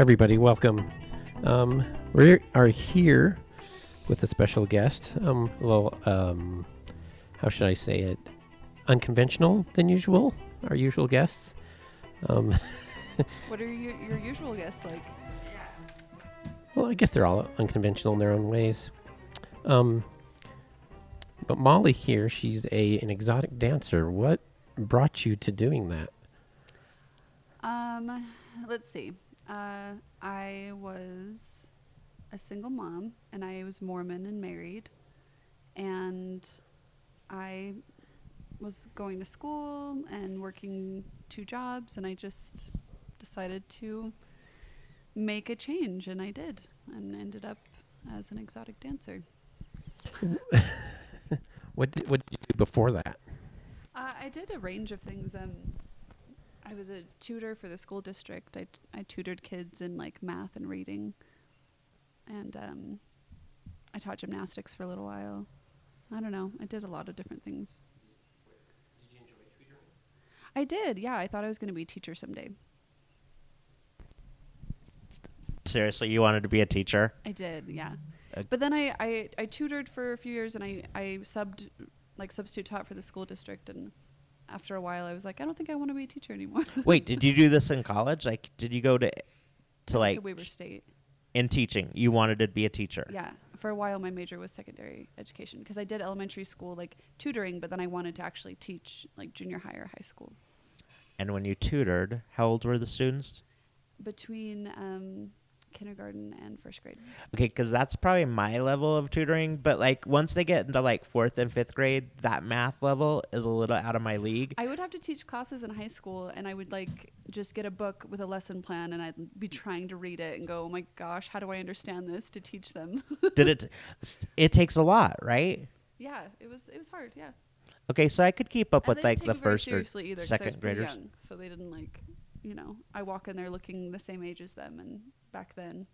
everybody, welcome. Um, we are here with a special guest. Um, a little, um, how should I say it? Unconventional than usual. Our usual guests. Um, What are your, your usual guests like? well, I guess they're all unconventional in their own ways. Um, but Molly here, she's a an exotic dancer. What brought you to doing that? Um, let's see. Uh, I was a single mom, and I was Mormon and married, and I was going to school and working two jobs, and I just decided to make a change, and I did, and ended up as an exotic dancer. What did, what did you do before that? Uh, I did a range of things. Um, I was a tutor for the school district. I, t- I tutored kids in like math and reading, and um, I taught gymnastics for a little while. I don't know. I did a lot of different things. Did you enjoy tutoring? I did. Yeah, I thought I was going to be a teacher someday. Seriously, you wanted to be a teacher? I did. Yeah, Uh, but then I, I I tutored for a few years, and I I subbed like substitute taught for the school district, and after a while, I was like, I don't think I want to be a teacher anymore. Wait, did you do this in college? Like, did you go to to like to Weber State. in teaching? You wanted to be a teacher. Yeah, for a while my major was secondary education because I did elementary school like tutoring, but then I wanted to actually teach like junior high or high school. And when you tutored, how old were the students? Between um, kindergarten and first grade. Okay, because that's probably my level of tutoring. But like once they get into like fourth and fifth grade, that math level is a little out of my league. I would have to teach classes in high school, and I would like just get a book with a lesson plan, and I'd be trying to read it and go, "Oh my gosh, how do I understand this to teach them?" Did it? It takes a lot, right? yeah, it was it was hard. Yeah, Okay, so I could keep up and with like the take it very first or either, 'cause I was second graders. young, so they didn't like, you know, I walk in there looking the same age as them, and back then,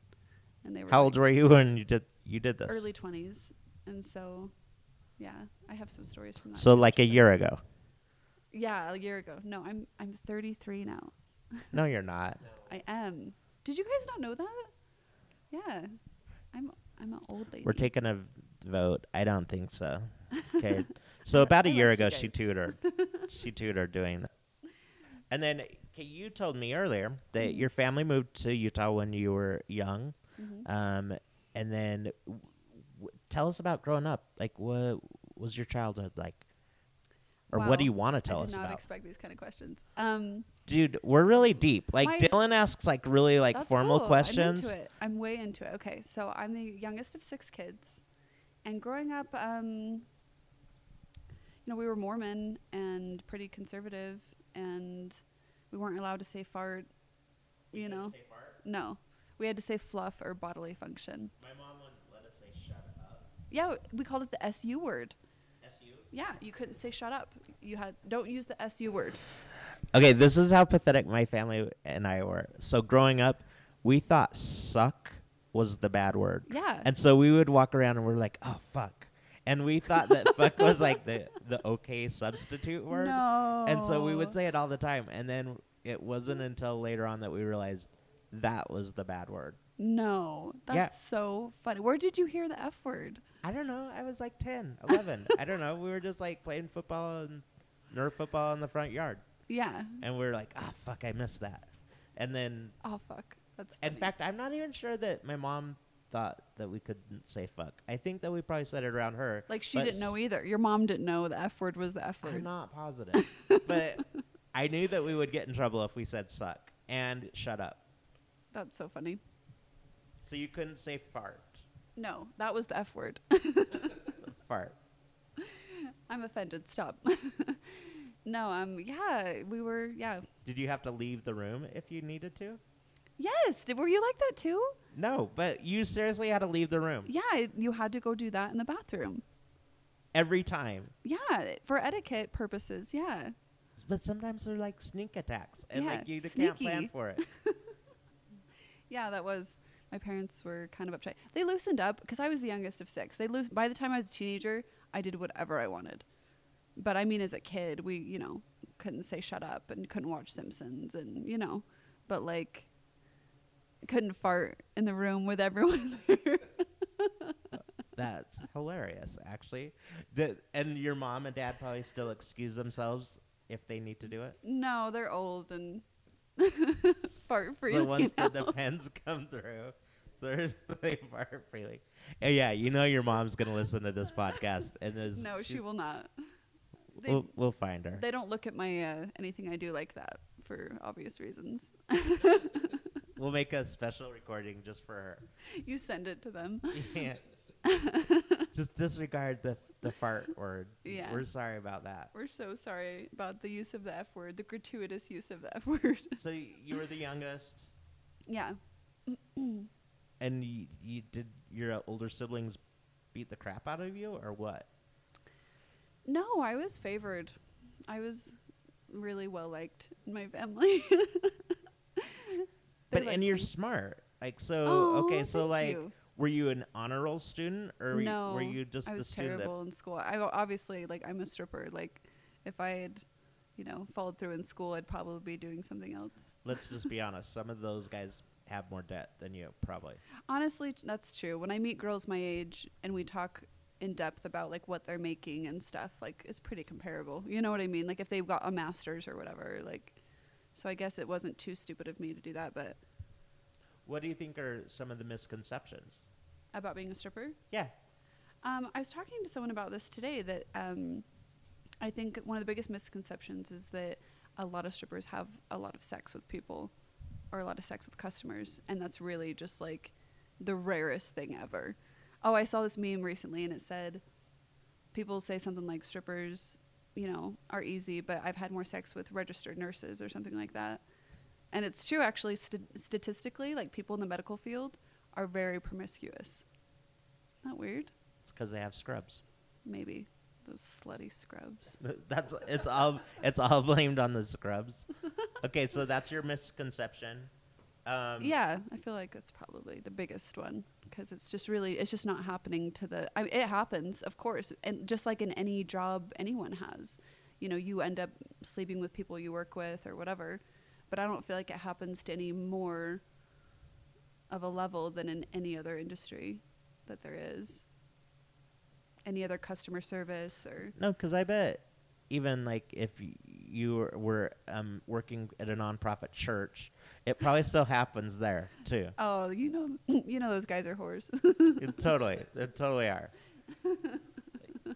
and they were How old were you when you did you did this? early twenties, and so, yeah, I have some stories from that. So like a year ago. Yeah, a year ago. No, I'm I'm 33 now. No, you're not. I am. Did you guys not know that? Yeah, I'm I'm an old lady. We're taking a v- vote. I don't think so. Okay. so about a I year like ago, she tutored. she tutored doing that. And then okay, you told me earlier that Mhm. your family moved to Utah when you were young. Mhm. Um, and then w- w- tell us about growing up. Like, what was your childhood like? Or what do you want to tell us? I us did not about? expect these kind of questions. Um, Dude, we're really deep. Like My- Dylan asks like really like that's formal cool. questions. I'm into it. I'm way into it. Okay, so I'm the youngest of six kids, and growing up, um, you know, we were Mormon and pretty conservative, and we weren't allowed to say fart. You know, Fart? no, we had to say fluff or bodily function. My mom would let us say shut up. Yeah, we called it the SU word. SU. Yeah, you couldn't say shut up. You had don't use the SU word. Okay, this is how pathetic my family and I were. So growing up, we thought suck was the bad word. Yeah. And so we would walk around and we're like, oh fuck. And we thought that fuck was like the, the okay substitute word. No. And so we would say it all the time. And then it wasn't until later on that we realized that was the bad word. No, that's Yeah. so funny. Where did you hear the F word? I don't know. I was like 10, 11. I don't know. We were just like playing football and Nerf football in the front yard. Yeah. And we were like, ah, fuck, I missed that. And then Oh fuck. That's In fact, I'm not even sure that my mom thought that we couldn't say fuck. I think that we probably said it around her. like she didn't know either. Your mom didn't know the F word was the F I'm word. not positive. but I knew that we would get in trouble if we said suck and shut up. That's so funny. So you couldn't say fart. No, that was the F word. Fart. I'm offended. Stop. no, um, yeah, we were, yeah. Did you have to leave the room if you needed to? Yes. Did, were you like that too? No, but you seriously had to leave the room Yeah, you had to go do that in the bathroom. every time. Yeah, for etiquette purposes. Yeah. But sometimes they're like sneak attacks, and Yeah, like you can't plan for it. Yeah, that was. My parents were kind of uptight. They loosened up because I was the youngest of six. They loos- by the time I was a teenager, I did whatever I wanted. But I mean, as a kid, we you know couldn't say shut up and couldn't watch Simpsons and you know, but like couldn't fart in the room with everyone there. That's hilarious, actually. And your mom and dad probably still excuse themselves if they need to do it. no, they're old and fart freely. So once now. the depends come through, there's they fart freely. And yeah, you know your mom's gonna listen to this podcast, and is no, she will not. They, We'll, we'll find her. they don't look at my uh, anything I do like that for obvious reasons. We'll make a special recording just for her. you send it to them. Yeah. just disregard the the fart word. Yeah. We're sorry about that. We're so sorry about the use of the F word, the gratuitous use of the F word. So y- you were the youngest, yeah. and you, you did your older siblings beat the crap out of you, or what? No, I was favored. I was really well liked in my family. But and you're me. smart. Like so. Oh, okay, so like, you. Were you an honor roll student, or were, you, were you just I the was student terrible in school. I obviously like I'm a stripper. Like if I had, you know, followed through in school, I'd probably be doing something else. Let's just be honest. Some of those guys have more debt than you, probably. Honestly, that's true. When I meet girls my age and we talk in depth about like what they're making and stuff, like it's pretty comparable. You know what I mean? Like if they've got a master's or whatever, like so I guess it wasn't too stupid of me to do that, but What do you think are some of the misconceptions? About being a stripper? Yeah. Um, I was talking to someone about this today that um, I think one of the biggest misconceptions is that a lot of strippers have a lot of sex with people or a lot of sex with customers, and that's really just like the rarest thing ever. Oh, I saw this meme recently, and it said people say something like strippers, you know, are easy, but I've had more sex with registered nurses or something like that. And it's true, actually, st- statistically, like people in the medical field are very promiscuous. Isn't that weird? It's because they have scrubs. Maybe those slutty scrubs. That's it's all it's all blamed on the scrubs. Okay, so that's your misconception. Um, yeah, I feel like that's probably the biggest one because it's just really it's just not happening to the. I mean, it happens, of course, and just like in any job anyone has, you know, you end up sleeping with people you work with or whatever. But I don't feel like it happens to any more of a level than in any other industry that there is. Any other customer service or No, because I bet even like if you were- were um, working at a nonprofit church, it probably still happens there too. oh, you know, you know those guys are whores. Totally, they totally are.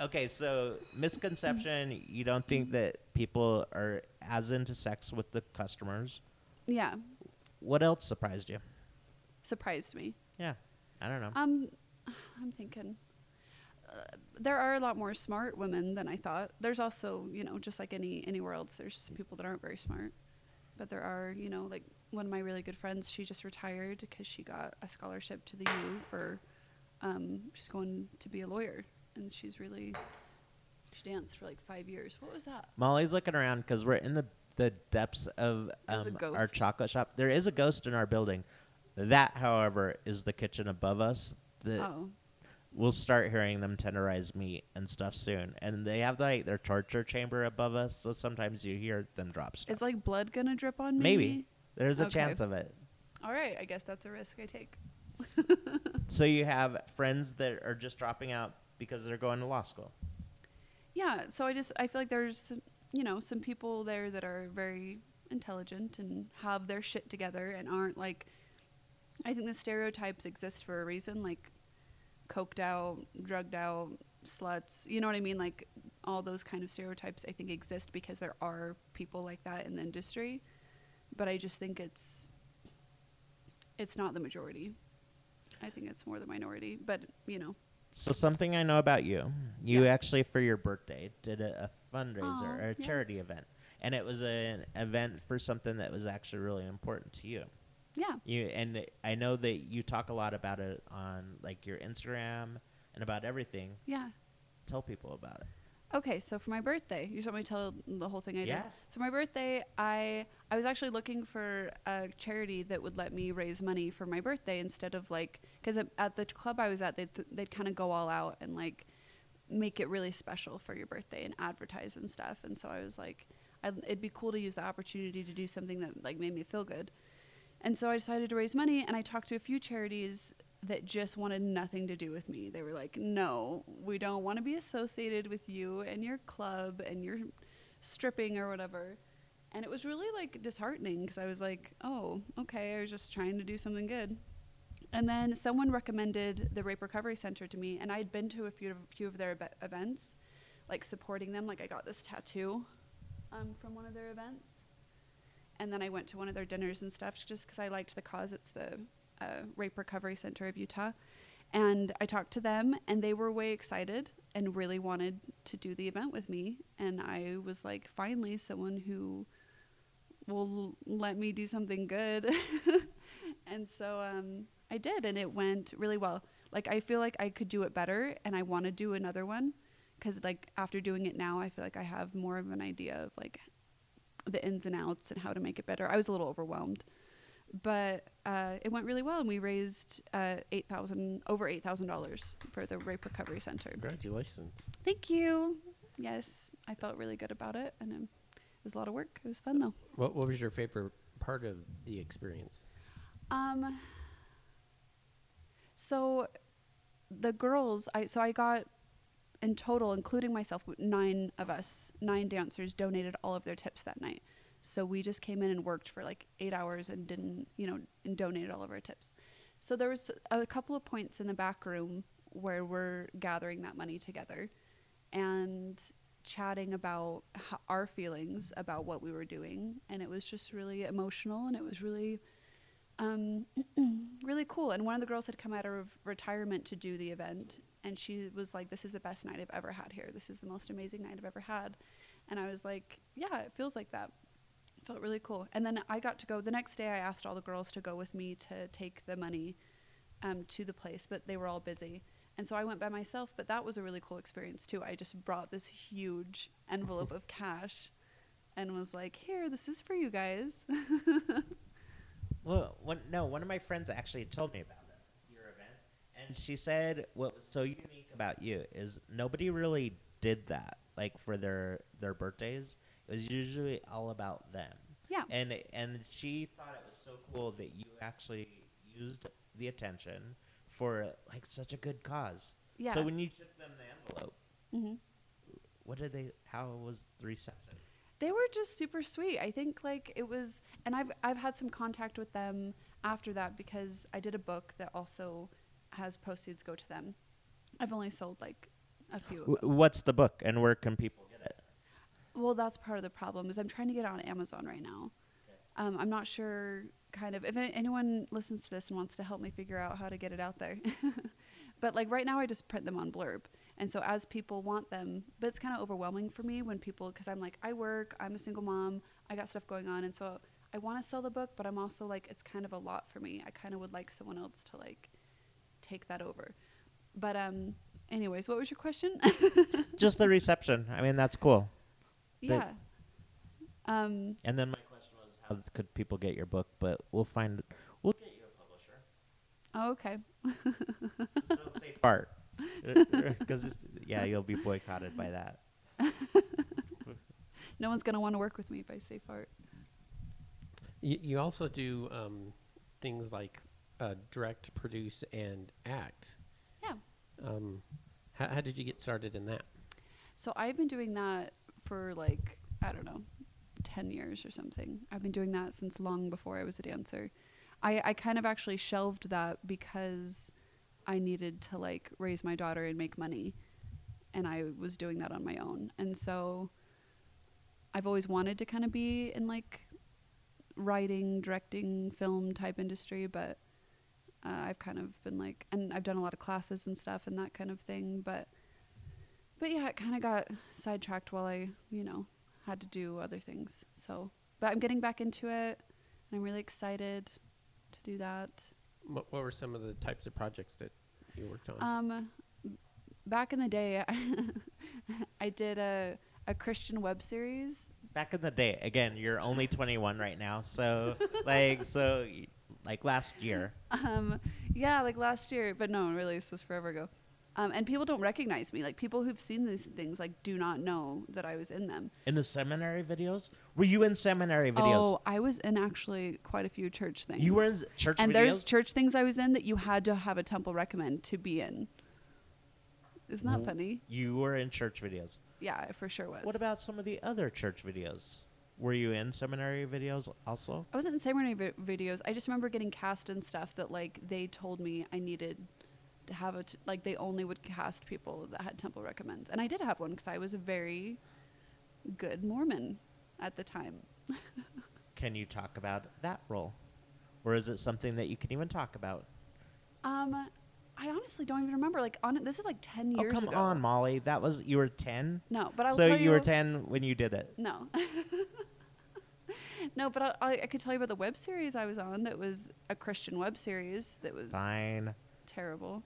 Okay, so misconception: you don't think that people are as into sex with the customers. yeah, What else surprised you? Surprised me. Yeah, I don't know. Um, I'm thinking uh, there are a lot more smart women than I thought. There's also, you know, just like any anywhere else, there's some people that aren't very smart. But there are, you know, like one of my really good friends. She just retired because she got a scholarship to the U for. Um, she's going to be a lawyer, and she's really. She danced for like five years. What was that? Molly's looking around because we're in the the depths of um, our chocolate shop. There is a ghost in our building. That, however, is the kitchen above us. The, oh, We'll start hearing them tenderize meat and stuff soon, and they have like their torture chamber above us. So sometimes you hear them drop stuff. is like blood gonna drip on me? Maybe there's a Okay. chance of it. All right, I guess that's a risk I take. So you have friends that are just dropping out because they're going to law school. yeah so i just i feel like there's you know some people there that are very intelligent and have their shit together and aren't like i think the stereotypes exist for a reason like coked out drugged out sluts you know what i mean like all those kind of stereotypes i think exist because there are people like that in the industry but i just think it's it's not the majority i think it's more the minority but you know So something I know about you, you Yeah. actually for your birthday did a, a fundraiser Aw, or a yeah. charity event, and it was an event for something that was actually really important to you. Yeah You and I know that you talk a lot about it on like your Instagram and about everything. yeah Tell people about it. Okay, so for my birthday, you just want me to tell the whole thing I Yeah. did? So my birthday, I I was actually looking for a charity that would let me raise money for my birthday instead of like because at the club I was at, they'd they'd kind of go all out and like make it really special for your birthday and advertise and stuff. And so I was like, i it'd be cool to use the opportunity to do something that like made me feel good. And so I decided to raise money and I talked to a few charities that just wanted nothing to do with me. They were like, no, we don't want to be associated with you and your club and your stripping or whatever. And it was really like disheartening because I was like, oh, okay, I was just trying to do something good. And then someone recommended the Rape Recovery Center to me, and I had been to a few, few of their events, like supporting them. Like I got this tattoo um, from one of their events. And then I went to one of their dinners and stuff just because I liked the cause. It's the uh, Rape Recovery Center of Utah. And I talked to them, and they were way excited and really wanted to do the event with me. And I was like, finally, someone who will let me do something good. and so um, I did, and it went really well. Like, I feel like I could do it better, and I want to do another one because, like, after doing it now, I feel like I have more of an idea of like the ins and outs and how to make it better. I was a little overwhelmed, but uh, it went really well, and we raised uh, eight thousand over eight thousand dollars for the Rape Recovery Center. Congratulations. Thank you. Yes, I felt really good about it, and um, it was a lot of work. It was fun though. What What was your favorite part of the experience? Um. So, the girls, I so I got in total, including myself, nine of us, nine dancers donated all of their tips that night. So we just came in and worked for like eight hours and didn't, you know, and donated all of our tips. So there was a couple of points in the back room where we're gathering that money together and chatting about our feelings about what we were doing, and it was just really emotional and it was really um, really cool. And one of the girls had come out of retirement to do the event, and she was like, "This is the best night I've ever had here. This is the most amazing night I've ever had." And I was like, "Yeah, it feels like that." It felt really cool. And then I got to go the next day. I asked all the girls to go with me to take the money um, to the place, but they were all busy. And so I went by myself, but that was a really cool experience too. I just brought this huge envelope of cash and was like, "Here, this is for you guys." Well, one, no, one of my friends actually told me about it, your event, and she said what was so unique about you is nobody really did that, like for their their birthdays. It was usually all about them. yeah. And and she thought it was so cool that you actually used the attention for like such a good cause. Yeah. So when you took them the envelope, hmm what did they? How was the reception? they were just super sweet. I think like it was, and I've I've had some contact with them after that because I did a book that also has proceeds go to them. I've only sold like a few. Of W- them. what's the book, and where can people get it? Well, that's part of the problem is I'm trying to get it on Amazon right now. Um, I'm not sure, kind of, if anyone listens to this and wants to help me figure out how to get it out there. but like right now, I just print them on Blurb, and so as people want them, but it's kind of overwhelming for me when people, because I'm like, I work, I'm a single mom, I got stuff going on, and so I want to sell the book, but I'm also like, it's kind of a lot for me. I kind of would like someone else to like take that over. But um, anyways, what was your question? Just the reception. I mean, that's cool. yeah. Um, And then my question was, how could people get your book? But we'll find. We'll get you a publisher. oh, okay. Just don't say fart, because yeah, you'll be boycotted by that. No one's gonna want to work with me if I say fart. You, you also do um, things like uh, direct, produce, and act. Yeah. Um, how, how did you get started in that? So I've been doing that for like I don't know, ten years or something. I've been doing that since long before I was a dancer. I I kind of actually shelved that because I needed to like raise my daughter and make money, and I was doing that on my own. And so I've always wanted to kind of be in like writing, directing, film type industry, but uh, I've kind of been like, and I've done a lot of classes and stuff and that kind of thing, but but yeah, it kind of got sidetracked while I, you know, had to do other things. So, but I'm getting back into it, and I'm really excited to do that. What, what were some of the types of projects that you worked on? Um, back in the day, I did a a Christian web series. Back in the day, again, you're only 21 right now, so like, so y- like last year. Um, yeah, like last year, but no, really, this was forever ago. Um, and people don't recognize me. Like people who've seen these things, like do not know that I was in them. In the seminary videos? Were you in seminary videos? Oh, I was in actually quite a few church things. you were in church and videos? there's church things I was in that you had to have a temple recommend to be in. Isn't that W- funny? You were in church videos. Yeah, I for sure was. What about some of the other church videos? Were you in seminary videos also? I wasn't in seminary vi- videos. I just remember getting cast in stuff that like they told me I needed to have a t- like they only would cast people that had temple recommends, and I did have one because I was a very good Mormon at the time. Can you talk about that role? Or is it something that you can even talk about? Um, I honestly don't even remember. Like on this is like ten Oh, years Oh come ago. on, Molly. That was you were 10? No, but I'll so tell you you. were 10 when you did it. No. no, but I, I, could tell you about the web series I was on. That was a Christian web series that was Fine. terrible.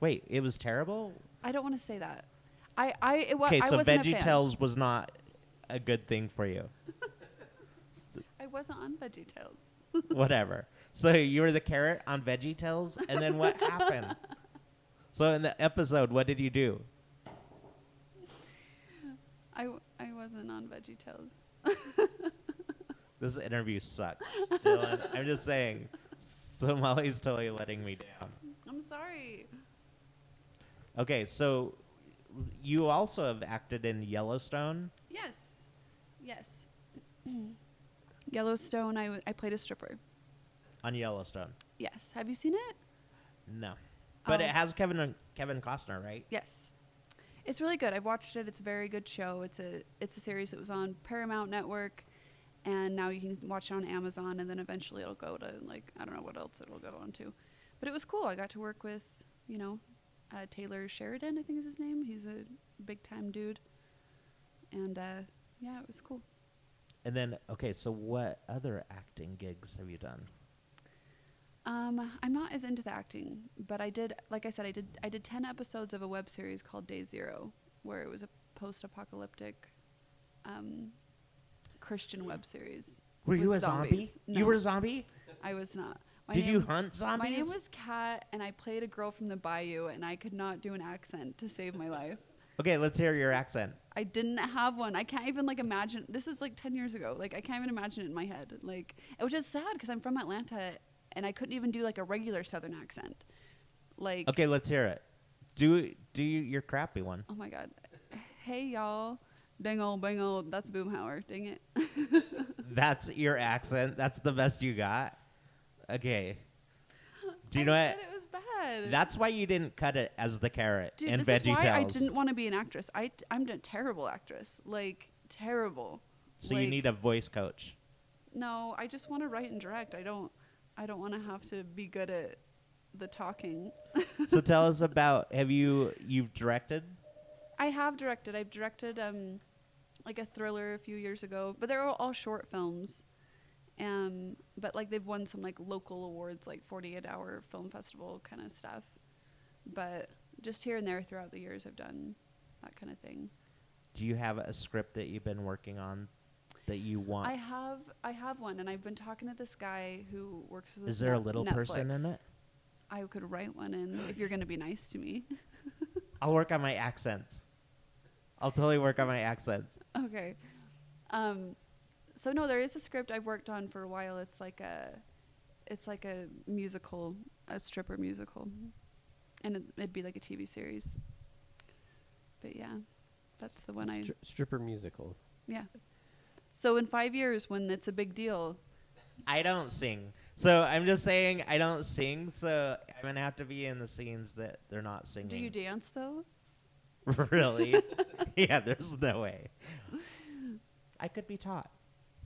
Wait, it was terrible? I don't want to say that. I I it, wa- Okay, I so Veggie. Tales was not a good thing for you. I wasn't on Veggie Tales. Whatever. So you were the carrot on Veggie Tales, and then what happened? So in the episode, what did you do? I, w- I wasn't on Veggie Tales. This interview sucks. Dylan, I'm just saying. So Molly's totally letting me down. I'm sorry. Okay, so you also have acted in Yellowstone. Yes. Yes. Yellowstone, I, w- I played a stripper. On Yellowstone. Yes. Have you seen it? No. But Oh. it has Kevin Kevin Costner, right? Yes. It's really good. I've watched it. It's a very good show. It's a it's a series that was on Paramount Network and now you can watch it on Amazon and then eventually it'll go to like I don't know what else it'll go on to. But it was cool. I got to work with, you know, uh, Taylor Sheridan, I think is his name. He's a big time dude. And uh, yeah, it was cool. And then okay, so what other acting gigs have you done? Um, I'm not as into the acting, but I did, like I said, I did, I did ten episodes of a web series called Day Zero, where it was a post-apocalyptic, um, Christian web series. Were you a zombie? zombies. You were a zombie? I was not. My Did name, you hunt zombies? My name was Kat, and I played a girl from the Bayou, and I could not do an accent to save my life. Okay, let's hear your accent. I didn't have one. I can't even like imagine. This is like ten years ago. Like I can't even imagine it in my head. Like it was just sad because I'm from Atlanta, and I couldn't even do like a regular Southern accent. Like Okay, let's hear it. Do do you, your crappy one. oh my god, hey y'all, dang old bang old. That's Boomhauer. Dang it. That's your accent. That's the best you got. Okay. Do you I know said what? it was bad. That's why you didn't cut it as the carrot Dude, in this Veggie is why I didn't want to be an actress. I t- I'm a terrible actress. Like terrible. so you Like, need a voice coach. No, I just want to write and direct. I don't. I don't want to have to be good at the talking. so tell us about have you you've directed? I have directed. I've directed um, like a thriller a few years ago, but they're all, all short films. Um, but like they've won some like local awards, like 48 Hour Film Festival kind of stuff. But just here and there throughout the years, I've done that kind of thing. Do you have a script that you've been working on that you want? I have I have one, and I've been talking to this guy who works with. Is there a Net- little person in it? I could write one in if you're going to be nice to me. I'll work on my accents. I'll totally work on my accents. Okay. Um, so no, there is a script I've worked on for a while. It's like a, it's like a musical, a stripper musical, and it, it'd be like a TV series. But yeah, that's the one I stripper musical. yeah. So in five years, when it's a big deal, I don't sing. So I'm just saying I don't sing, so I'm gonna have to be in the scenes that they're not singing. do you dance though? really? yeah, there's no way. I could be taught.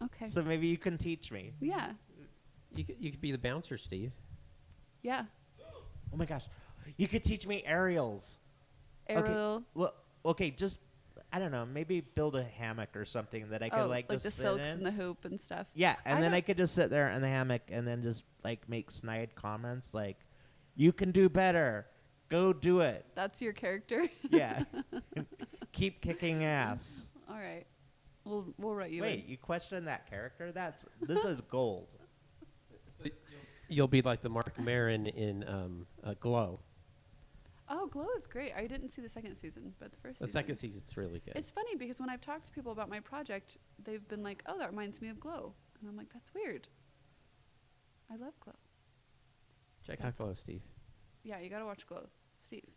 Okay. So maybe you can teach me. yeah. You could, you could be the bouncer, Steve. Yeah. Oh my gosh. You could teach me aerials. Okay. Ariel. Well, okay, just I don't know, maybe build a hammock or something that I could oh, like, like just the sit silks in. and the hoop and stuff. yeah, and I then I could just sit there in the hammock and then just like make snide comments like, "You can do better. Go do it." That's your character. Yeah. Keep kicking ass. All right. We'll we'll write you. Wait, in. you question that character? That's this is gold. You'll be like the Marc Maron in um, uh, Glow. Oh, Glow is great. I didn't see the second season, but the first The season. second season's really good. It's funny because when I've talked to people about my project, they've been like, "Oh, that reminds me of Glow," and I'm like, "That's weird." I love Glow. Check out Glow, Steve. Yeah, you gotta watch Glow, Steve.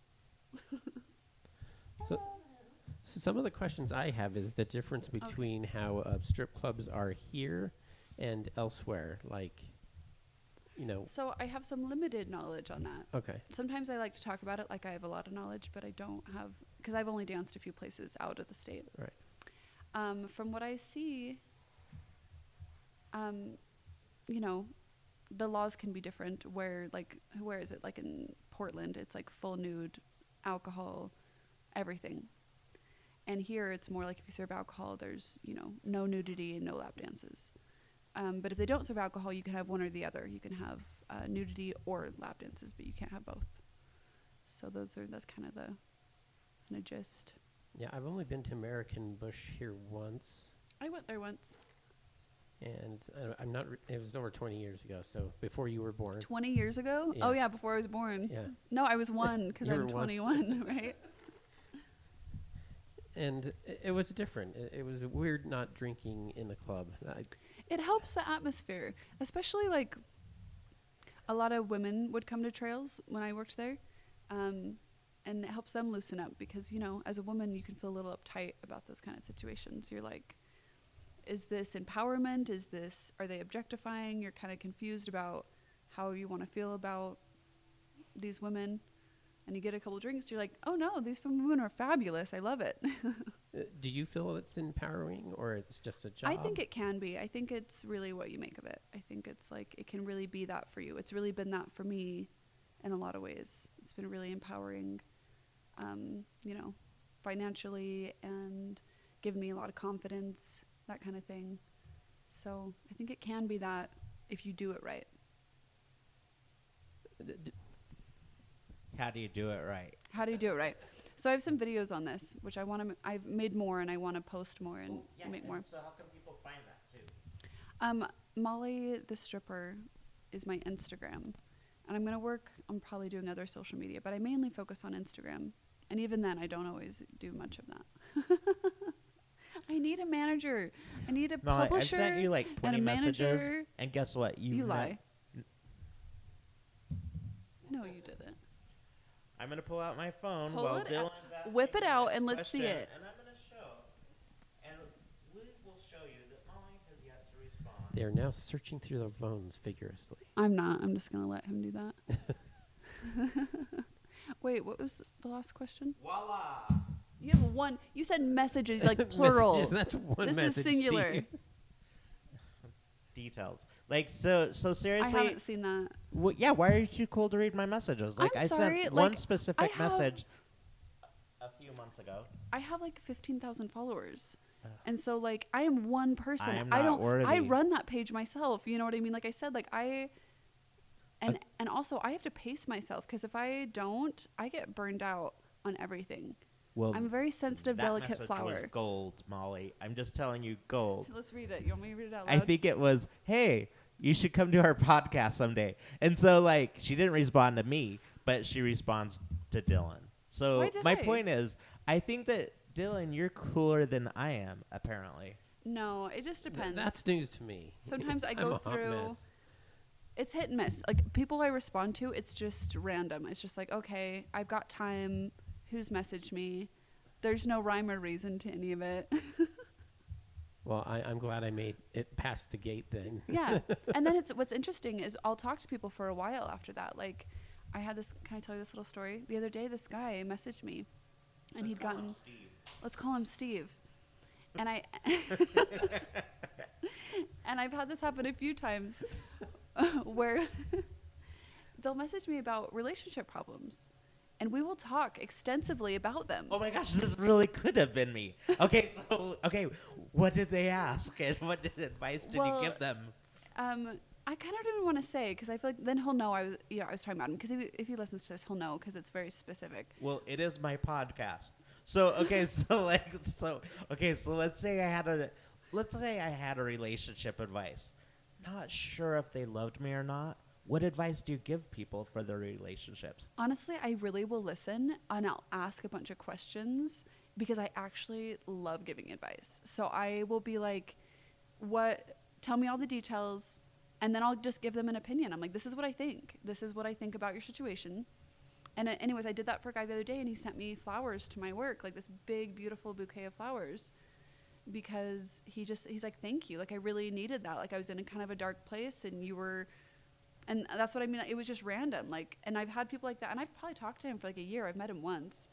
So, so some of the questions I have is the difference between how uh, strip clubs are here and elsewhere. Like, you know, So I have some limited knowledge on that. okay, Sometimes I like to talk about it like I have a lot of knowledge, but I don't have because I've only danced a few places out of the state. Right. Um, from what I see, um, you know, the laws can be different. Where like where is it? Like in Portland, it's like full nude, alcohol, everything. And here it's more like if you serve alcohol, there's you know no nudity and no lap dances. Um, but if they don't serve alcohol, you can have one or the other. You can have uh, nudity or lap dances, but you can't have both. So those are that's kind of the kind of gist. yeah, I've only been to American Bush here once, I went there once. And uh, I'm not. Re- it was over 20 years ago, so before you were born. 20 years ago? Yeah. Oh yeah, before I was born. Yeah, No, I was one because I'm were one. 21, right? and it, it was different. It, it was weird not drinking in the club. I, It helps the atmosphere, especially like a lot of women would come to trails when I worked there, um, and it helps them loosen up because you know, as a woman, you can feel a little uptight about those kind of situations. You're like, is this empowerment? Is this are they objectifying? You're kind of confused about how you want to feel about these women. And you get a couple drinks, you're like, oh no, these women are fabulous. I love it. uh, do you feel it's empowering, or it's just a job? I think it can be. I think it's really what you make of it. I think it's like it can really be that for you. It's really been that for me in a lot of ways. It's been really empowering, um, you know, financially and given me a lot of confidence, that kind of thing. So I think it can be that if you do it right. D- d- How do you do it right? How do you do it right? So I have some videos on this, which I want to. I've made more, and I want to post more and make more. So how can people find that too? Um, Molly the stripper is my Instagram, and I'm gonna work on probably doing other social media, but I mainly focus on Instagram. And even then, I don't always do much of that. I need a manager. I need a Molly, I publisher. sent you like and 20 a messages, manager. and guess what? You, You, know- lie. No, you didn't. I'm gonna pull out my phone Pull while it Dylan's out- asking whip it out and let's see it. And I'm gonna show, and we will show you that Molly has yet to respond. They are now searching through their phones vigorously. I'm not. I'm just gonna let him do that. Wait, what was the last question? Voila! You have one. You said messages like plural. Messages, that's one This is singular. Details. Like so. So seriously, I haven't seen that. Well, yeah, why are you cool to read my messages? Like I'm I sorry, sent like, one specific I message a few months ago. I have like 15,000 followers. And so like I am one person. I am I don't I run that page myself. You know what I mean? Like I said like I and and also I have to pace myself cuz if I don't, I get burned out on everything. Well, I'm a very sensitive, that delicate message was gold, Molly. I'm just telling you, gold. Let's read it. You want me to read it out loud? I think it was, hey, you should come to our podcast someday. And so, like, she didn't respond to me, but she responds to Dylan. So my I? point is, I think that Dylan, you're cooler than I am. Apparently, no, it just Th- depends. That's news to me. Sometimes I I'm go through- it's hit and miss. Like people I respond to, it's just random. It's just like, okay, I've got time. Who's messaged me? There's no rhyme or reason to any of it. Well, I, I'm glad I made it past the gate then. yeah. And then it's what's interesting is I'll talk to people for a while after that. Like I had this can I tell you this little story? The other day this guy messaged me and he'd gotten let's call him Steve. And I and I've had this happen a few times where they'll message me about relationship problems and we will talk extensively about them. Oh my gosh, this really could have been me. Okay, so okay, what did they ask, and what did advice did Well, you give them? Um, I kind of didn't want to say because I feel like then he'll know I was yeah I was talking about him because if he listens to this he'll know because it's very specific. Well, it is my podcast. So okay, so like so okay, so let's say I had a let's say I had a relationship advice. Not sure if they loved me or not. What advice do you give people for their relationships? Honestly, I really will listen and I'll ask a bunch of questions because I actually love giving advice. So I will be like, what, tell me all the details. And then I'll just give them an opinion. I'm like, this is what I think. This is what I think about your situation. And uh, anyways, I did that for a guy the other day and he sent me flowers to my work, like this big, beautiful bouquet of flowers because he just, he's like, thank you. Like I really needed that. Like I was in a kind of a dark place and you were, and that's what I mean. It was just random. Like, and I've had people like that, and I've probably talked to him for like a year. I've met him once,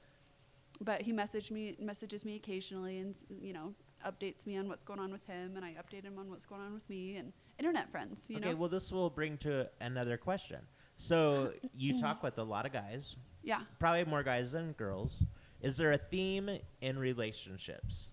but he messaged me, messages me occasionally, and you know, updates me on what's going on with him, and I update him on what's going on with me, and internet friends. You okay, know, well, this will bring to another question. So you talk with a lot of guys, yeah. probably more guys than girls. Is there a theme in relationships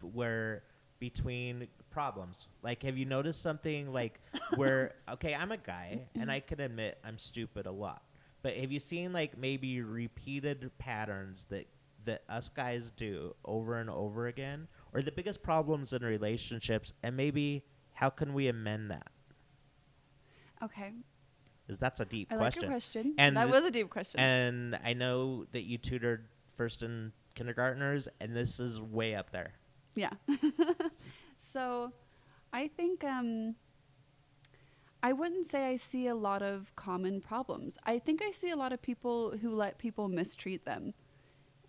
where between problems? Like, have you noticed something like where, okay, I'm a guy and I can admit I'm stupid a lot, but have you seen like maybe repeated patterns that that us guys do over and over again, or the biggest problems in relationships, and maybe how can we amend that? Okay, Is that's a deep I like question. your question. And that was a deep question. And I know that you tutored first and kindergartners, and this is way up there. Yeah. so I think um, I wouldn't say I see a lot of common problems. I think I see a lot of people who let people mistreat them.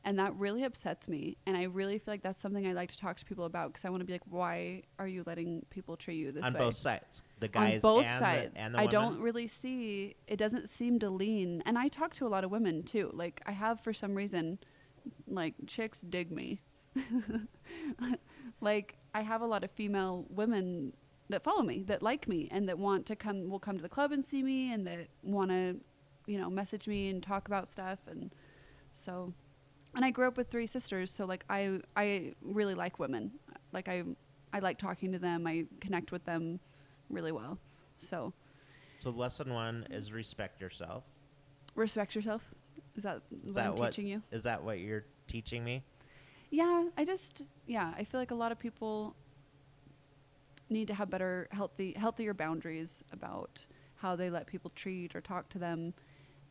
And that really upsets me. And I really feel like that's something I like to talk to people about because I want to be like, why are you letting people treat you this on way? both sides, the guys on both and sides. The, and the I women. don't really see it doesn't seem to lean and I talk to a lot of women too. Like I have for some reason like chicks dig me. like I have a lot of female women that follow me, that like me and that want to come will come to the club and see me and that want to you know message me and talk about stuff and so and I grew up with three sisters, so like I I really like women. Like I I like talking to them. I connect with them really well. So So lesson one is respect yourself. respect yourself. Is that Is what I'm what- teaching you? Is that what you're teaching me? Yeah, I just yeah, I feel like a lot of people need to have better healthy healthier boundaries about how they let people treat or talk to them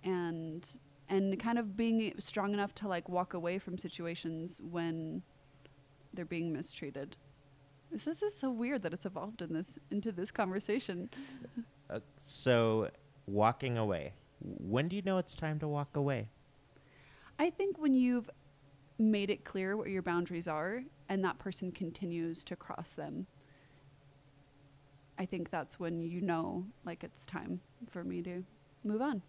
and and kind of being strong enough to like walk away from situations when they're being mistreated. This this is so weird that it's evolved in this into this conversation. Uh, so walking away. When do you know it's time to walk away? I think when you've made it clear what your boundaries are and that person continues to cross them, I think that's when you know like it's time for me to move on.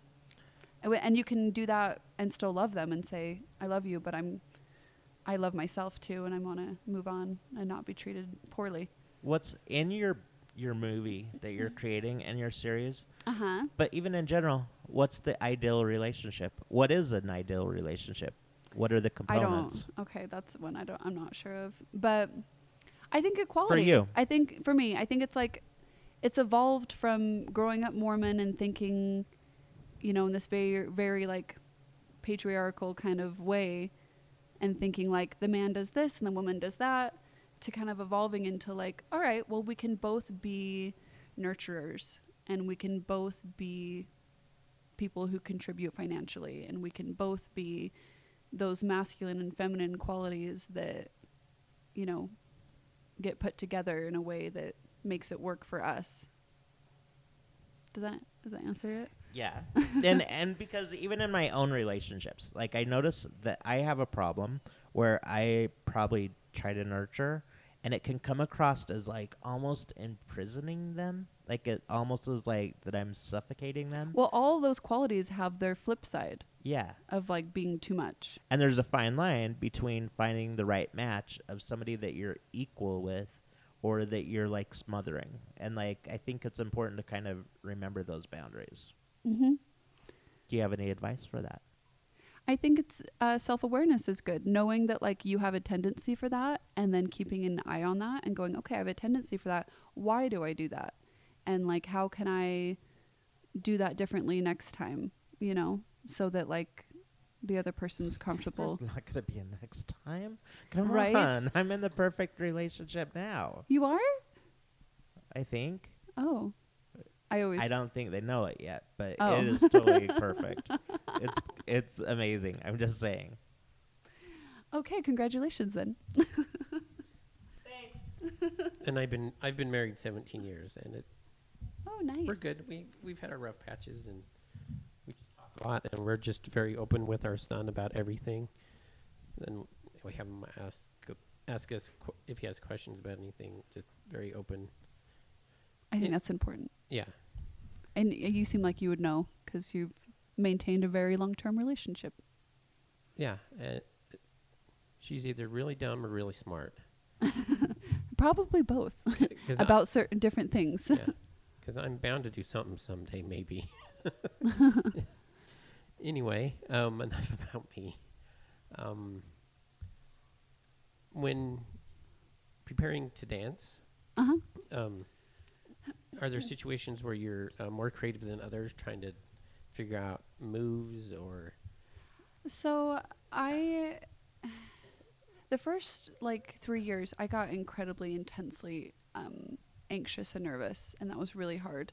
And you can do that and still love them and say, I love you, but I'm I love myself too and I want to move on and not be treated poorly. What's in your your movie that you're creating and your series? Uh-huh. But even in general, what's the ideal relationship? What is an ideal relationship? What are the components? I components? don't. Okay, that's one I don't. I'm not sure of. But I think equality. you. I think for me, I think it's like it's evolved from growing up Mormon and thinking, you know, in this very very like patriarchal kind of way, and thinking like the man does this and the woman does that, to kind of evolving into like, all right, well, we can both be nurturers and we can both be people who contribute financially and we can both be those masculine and feminine qualities that you know get put together in a way that makes it work for us does that does that answer it Yeah. and and because even in my own relationships, like I notice that I have a problem where I probably try to nurture and it can come across as like almost imprisoning them. Like it almost is like that I'm suffocating them. well all those qualities have their flip side yeah. of like being too much And there's a fine line between finding the right match of somebody that you're equal with or that you're like smothering. And like I think it's important to kind of remember those boundaries. mm-hmm. Do you have any advice for that? I think it's uh, self awareness is good. Knowing that like you have a tendency for that, and then keeping an eye on that, and going, okay, I have a tendency for that. Why do I do that? And like, how can I do that differently next time? You know, so that like the other person's comfortable. There's not going to be a next time. Come Right? on. I'm in the perfect relationship now. You are? I think. Oh, I always. I don't think they know it yet, but Oh. it is totally perfect. It's it's amazing. I'm just saying. Okay, congratulations then. Thanks. and I've been I've been married 17 years, and it, Oh, nice. we're good. We we've had our rough patches, and we just talk a lot, and we're just very open with our son about everything. And we have him ask ask us qu- if he has questions about anything. Just very open. I think Yeah. that's important. Yeah, And you seem like you would know because you've maintained a very long-term relationship. yeah. And she's either really dumb or really smart. Probably both about certain different things. yeah, because I'm bound to do something someday, maybe. anyway, um, enough about me. Um, when preparing to dance, Uh huh. um, are there situations where you're uh, more creative than others, trying to figure out moves or? So I, the first like three years, I got incredibly intensely um, anxious and nervous, and that was really hard.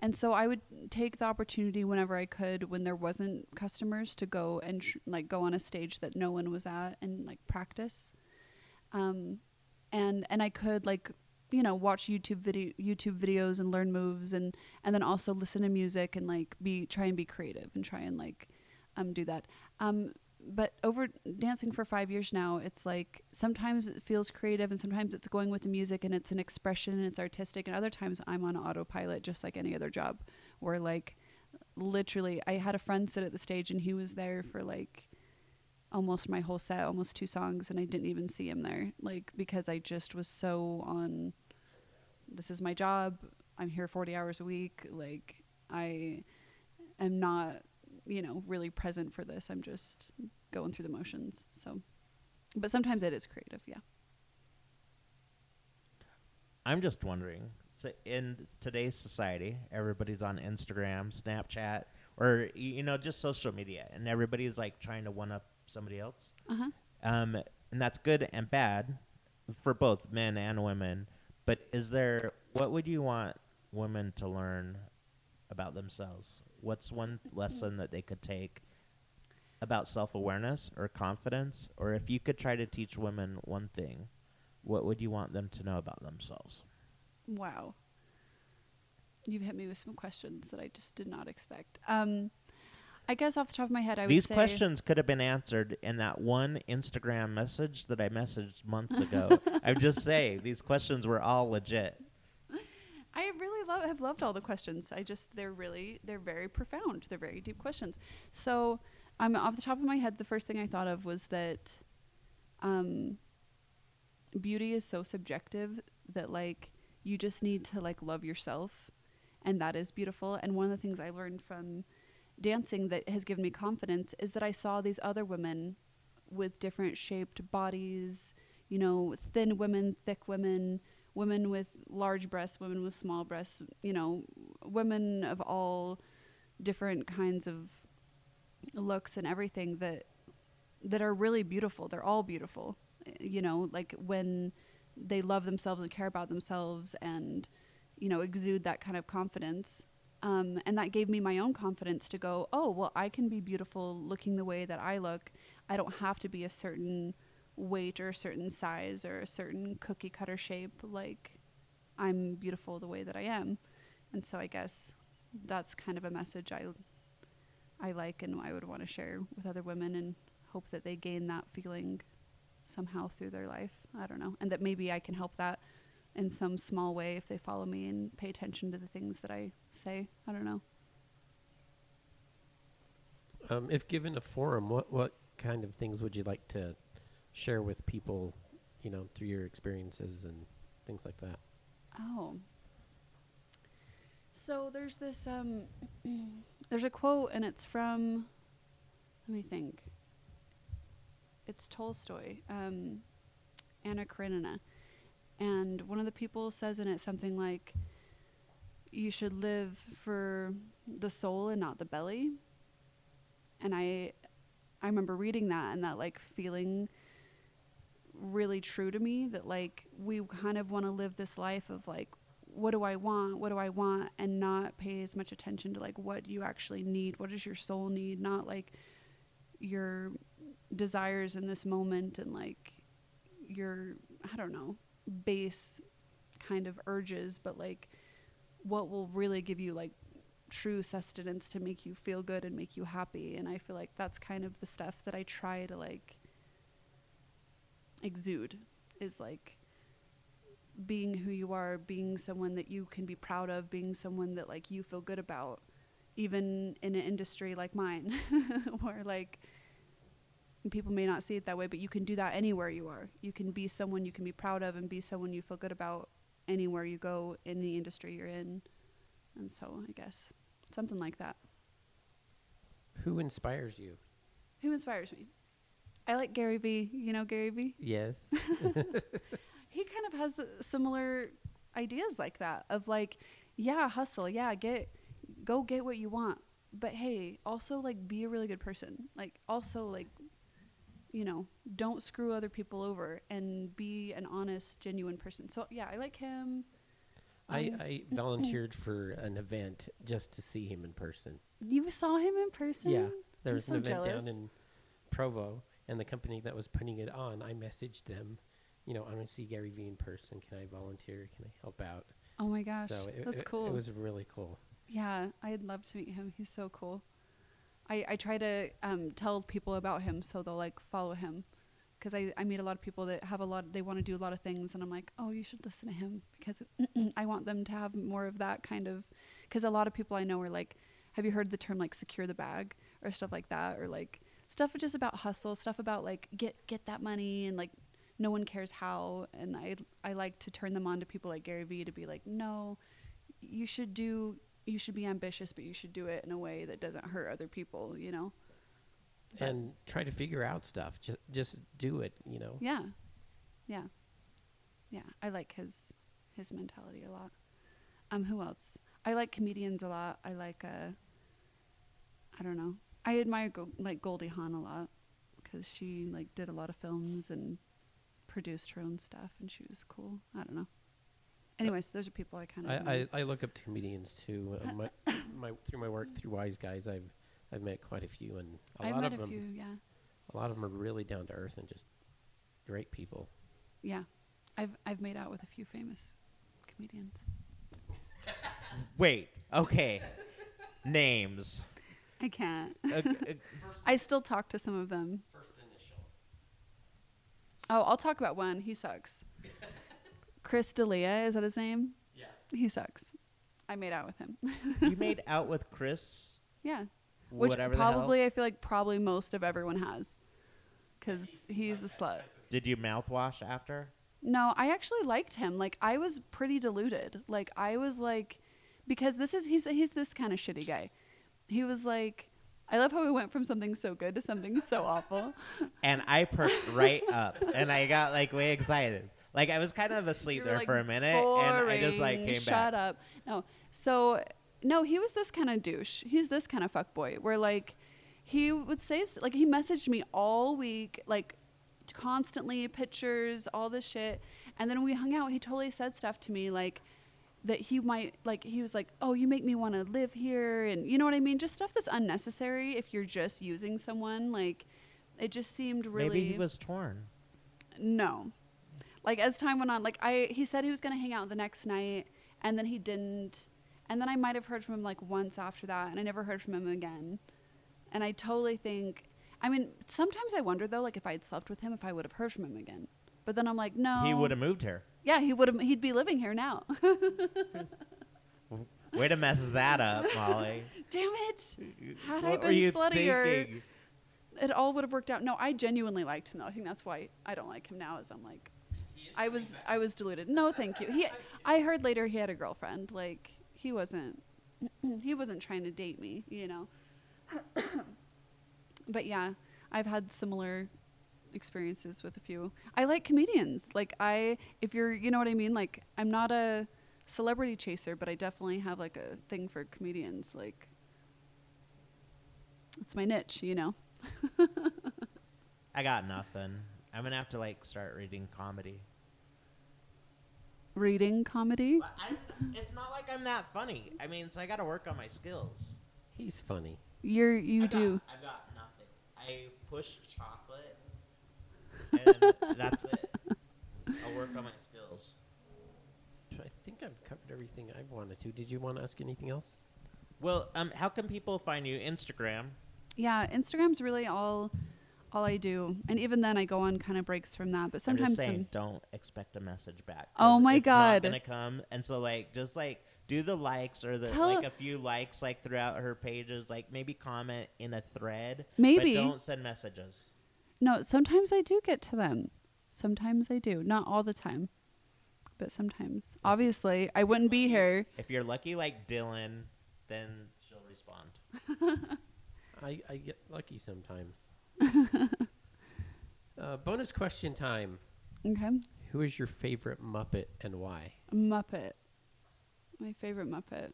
And so I would take the opportunity whenever I could, when there wasn't customers, to go and tr- like go on a stage that no one was at and like practice. Um, and and I could like you know watch YouTube video YouTube videos and learn moves and and then also listen to music and like be try and be creative and try and like um do that. Um, but over dancing for five years now, it's like sometimes it feels creative and sometimes it's going with the music and it's an expression and it's artistic. And other times I'm on autopilot, just like any other job, where like literally I had a friend sit at the stage and he was there for like almost my whole set, almost two songs, and I didn't even see him there, like because I just was so on. This is my job. I'm here 40 hours a week. Like I am not you know really present for this i'm just going through the motions so but sometimes it is creative yeah I'm just wondering. So in today's society, everybody's on Instagram, Snapchat, or you know, just social media, and everybody's like trying to one up somebody else. uh-huh Um, and that's good and bad for both men and women. But is there what would you want women to learn about themselves? What's one lesson that they could take about self-awareness or confidence, or if you could try to teach women one thing, what would you want them to know about themselves? wow you've hit me with some questions that i just did not expect um i guess off the top of my head i These would say questions could have been answered in that one Instagram message that I messaged months ago. I'm just saying, these questions were all legit. I have loved all the questions. I just they're really they're very profound. They're very deep questions. So, I'm um, off the top of my head, the first thing I thought of was that, um, beauty is so subjective that like you just need to like love yourself, and that is beautiful. And one of the things I learned from dancing that has given me confidence is that I saw these other women with different shaped bodies, you know, thin women, thick women, women with large breasts, women with small breasts, you know, women of all different kinds of looks and everything that that are really beautiful. They're all beautiful. You know, like when they love themselves and care about themselves and you know exude that kind of confidence um, and that gave me my own confidence to go oh well i can be beautiful looking the way that i look i don't have to be a certain weight or a certain size or a certain cookie cutter shape like i'm beautiful the way that i am. And so i guess that's kind of a message i i like and i would want to share with other women and hope that they gain that feeling somehow through their life. I don't know. And that maybe i can help that in some small way if they follow me and pay attention to the things that i say. I don't know. Um, if given a forum, what what kind of things would you like to share with people, you know, through your experiences and things like that? Oh. So there's this um there's a quote and it's from let me think. It's Tolstoy, um Anna Karenina. And one of the people says in it something like you should live for the soul and not the belly. And I I remember reading that and that like feeling really true to me that like we kind of want to live this life of like what do I want? What do I want? And not pay as much attention to like what do you actually need? What does your soul need? Not like your desires in this moment and like your I don't know base kind of urges, but like what will really give you like true sustenance to make you feel good and make you happy. And I feel like that's kind of the stuff that I try to like exude is like being who you are, being someone that you can be proud of, being someone that like you feel good about, even in an industry like mine, where like people may not see it that way, but you can do that anywhere you are. You can be someone you can be proud of and be someone you feel good about anywhere you go in the industry you're in. And so I guess something like that. Who inspires you? Who inspires me? I like Gary Vee. You know Gary Vee? Yes. he kind of has similar ideas like that of like yeah hustle yeah get go get what you want but hey also like be a really good person like also like you know don't screw other people over and be an honest genuine person so yeah i like him I, Um, I volunteered for an event just to see him in person. you saw him in person Yeah, there I'm was so an event jealous. down in Provo, and the company that was putting it on, I messaged them, you know, I want to see Gary Vee in person. Can I volunteer? Can I help out? oh my gosh so it, that's it- cool It was really cool. Yeah, I'd love to meet him. He's so cool. I, I try to um, tell people about him so they'll like follow him. Because I, I meet a lot of people that have a lot, they want to do a lot of things. And I'm like, oh, you should listen to him because I want them to have more of that kind of. Because a lot of people I know are like, have you heard the term like secure the bag or stuff like that? Or like stuff just about hustle, stuff about like get, get that money and like no one cares how. And I, I like to turn them on to people like Gary Vee to be like, no, you should do you should be ambitious but you should do it in a way that doesn't hurt other people you know But- and try to figure out stuff. Just just do it. You know. yeah yeah yeah i like his his mentality a lot um who else i like comedians a lot i like uh i don't know i admire Go- like goldie hawn a lot because she like did a lot of films and produced her own stuff and she was cool i don't know anyways those are people i kind of I, I, I look up to comedians too. Uh, my, my through my work through Wise Guys, I've I've met quite a few, and a i've lot met of a them few yeah a lot of them are really down to earth and just great people. Yeah, I've I've made out with a few famous comedians. Wait. Okay. Names. I can't. Uh, I still talk to some of them. First initial. Oh, I'll talk about one. He sucks. Chris D'Elia, is that his name? Yeah. He sucks. I made out with him. you made out with Chris. yeah, which whatever probably the hell. I feel like probably most of everyone has, because he's a slut. Did you mouthwash after? No, I actually liked him. Like I was pretty deluded. Like I was like, because this is he's he's this kind of shitty guy. He was like, I love how we went from something so good to something so awful. And I perked right up, and I got like way excited. Like I was kind of asleep there like, for a minute, and I just like came Shut back. Shut up. No. So no, he was this kind of douche. He's this kind of fuck boy where like he would say like he messaged me all week like constantly pictures all this shit and then when we hung out he totally said stuff to me like that he might like he was like oh you make me want to live here and you know what i mean just stuff that's unnecessary if you're just using someone like it just seemed really Maybe he was torn. no. Like as time went on, like I he said he was gonna hang out the next night and then he didn't. And then I might have heard from him like once after that and I never heard from him again. And I totally think I mean, sometimes I wonder though, like if I had slept with him if I would have heard from him again. But then I'm like, no. He would have moved here. Yeah, he would have he'd be living here now. Way to mess that up, Molly. Damn it. Had I what were been sluttier, thinking? it all would have worked out. No, I genuinely liked him though. I think that's why I don't like him now is I'm like I was I was deluded. No, thank you. He I heard later he had a girlfriend. Like he wasn't he wasn't trying to date me, you know. but yeah, I've had similar experiences with a few. I like comedians. Like I if you're you know what I mean? Like I'm not a celebrity chaser, but I definitely have like a thing for comedians. Like it's my niche, you know. I got nothing. I'm gonna have to like start reading comedy. reading comedy. But it's not like I'm that funny. I mean, so I got to work on my skills. He's funny. You're you I got- do. I've got nothing. I push chocolate, and that's it. I'll work on my skills. I think I've covered everything I wanted to. Did you want to ask anything else? Well, um, how can people find you? Instagram. Yeah, Instagram's really all all I do, and even then I go on kind of breaks from that. But sometimes I'm just saying, some- don't expect a message back. Oh my it's God. Not gonna come, and so like, just like do the likes or the Tell- like a few likes like throughout her pages. Like maybe comment in a thread. Maybe. but don't send messages. No, sometimes I do get to them. Sometimes I do, not all the time, but sometimes. Obviously, I wouldn't be here. If you're lucky like Dylan, then she'll respond. I, I get lucky sometimes. uh, bonus question time. Okay, Who is your favorite Muppet and why? Muppet, my favorite Muppet.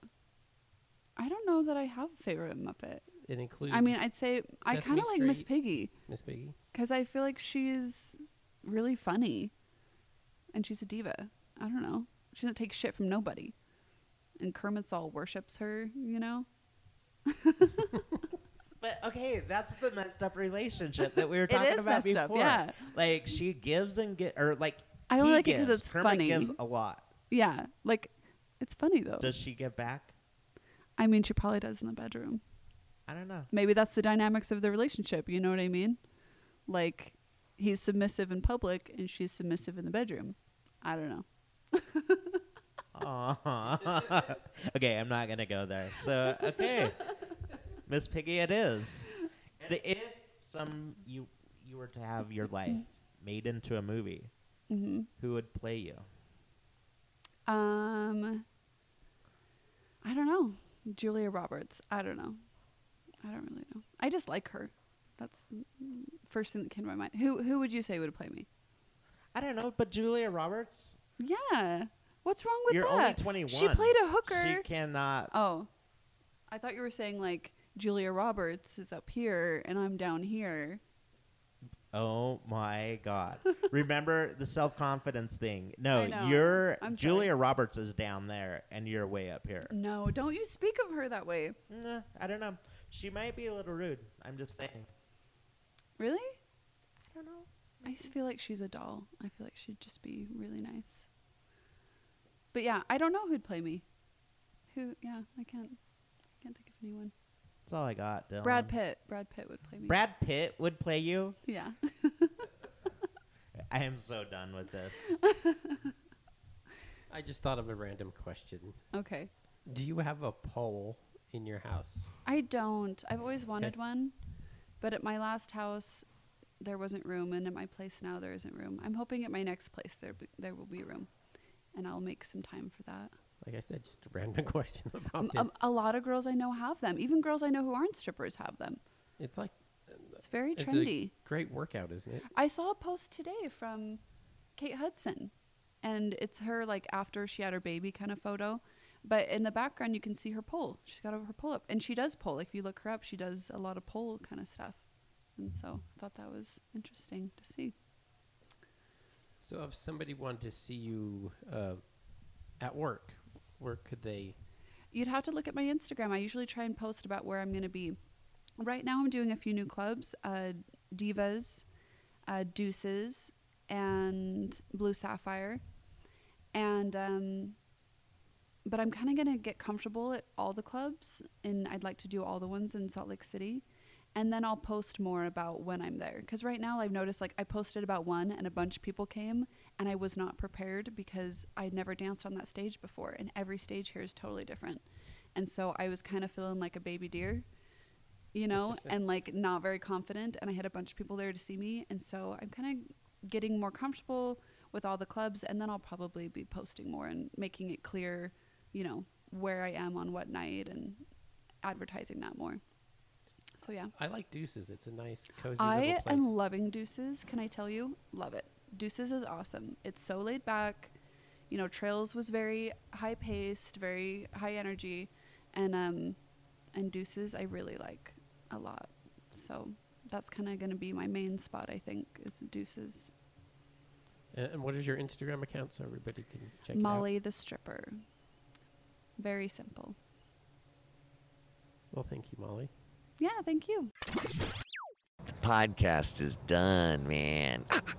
I don't know that I have a favorite Muppet. It includes. I mean, I'd say I kind of like Miss Piggy. Miss Piggy. because I feel like she's really funny, and she's a diva. I don't know. She doesn't take shit from nobody, and Kermit's all worships her. You know. But okay, that's the messed up relationship that we were talking is about messed before. up, yeah. Like she gives and get, or like I only he like it 'cause gives. it's Kermit funny. gives a lot. Yeah, like it's funny though. Does she give back? I mean, she probably does in the bedroom. I don't know. Maybe that's the dynamics of the relationship. You know what I mean? Like he's submissive in public and she's submissive in the bedroom. I don't know. Okay, I'm not gonna go there. So okay, Miss Piggy, it is. And if some you you were to have your life made into a movie, hmm who would play you? Um, I don't know. Julia Roberts. I don't know. I don't really know. I just like her. That's the first thing that came to my mind. Who who would you say would play me? I don't know, but Julia Roberts. Yeah. What's wrong with You're that? only 21. She played a hooker. She cannot. oh, I thought you were saying like Julia Roberts is up here and I'm down here. Oh my God! Remember the self confidence thing? No, I know. you're I'm Julia Roberts is down there, and you're way up here. No, don't you speak of her that way. Nah, I don't know. She might be a little rude. I'm just saying. Really? I don't know. I feel like she's a doll. I feel like she'd just be really nice. But yeah, I don't know who'd play me. Who? Yeah, I can't. I can't think of anyone. That's all I got. Dylan. Brad Pitt. Brad Pitt would play me. Brad Pitt would play you. Yeah. I am so done with this. I just thought of a random question. okay. Do you have a pole in your house? I don't. I've always wanted one, but at my last house, there wasn't room, and at my place now, there isn't room. I'm hoping at my next place there be, there will be room, and I'll make some time for that. Like I said, just a random question about Um, it. um, a lot of girls I know have them. Even girls I know who aren't strippers have them. it's like It's very It's a- trendy. great workout, isn't it? I saw a post today from Kate Hudson, and it's her like after she had her baby kind of photo. But in the background, you can see her pole. She's got her pole up, and she does pole. Like if you look her up, she does a lot of pole kind of stuff. And so I thought that was interesting to see. So if somebody wanted to see you uh, at work, where could they? You'd have to look at my Instagram. I usually try and post about where I'm going to be. Right now, I'm doing a few new clubs uh, Divas, uh, Deuces, and Blue Sapphire. And, um, but I'm kind of going to get comfortable at all the clubs, and I'd like to do all the ones in Salt Lake City. And then I'll post more about when I'm there. Because right now, I've noticed like I posted about one, and a bunch of people came, and I was not prepared because I'd never danced on that stage before, and every stage here is totally different. And so I was kind of feeling like a baby deer, you know, and like not very confident. And I had a bunch of people there to see me, and so I'm kind of getting more comfortable with all the clubs, and then I'll probably be posting more and making it clear, you know, where I am on what night and advertising that more. So yeah. I like Deuces. It's a nice, cozy I am loving Deuces. Can I tell you? Love it. Deuces is awesome. It's so laid back. You know, Trails was very high paced, very high energy, and um, and Deuces I really like a lot. So that's kind of going to be my main spot. I think is Deuces. And, and what is your Instagram account so everybody can check it out? Molly the stripper. Very simple. Well, thank you, Molly. Yeah, thank you. The podcast is done, man.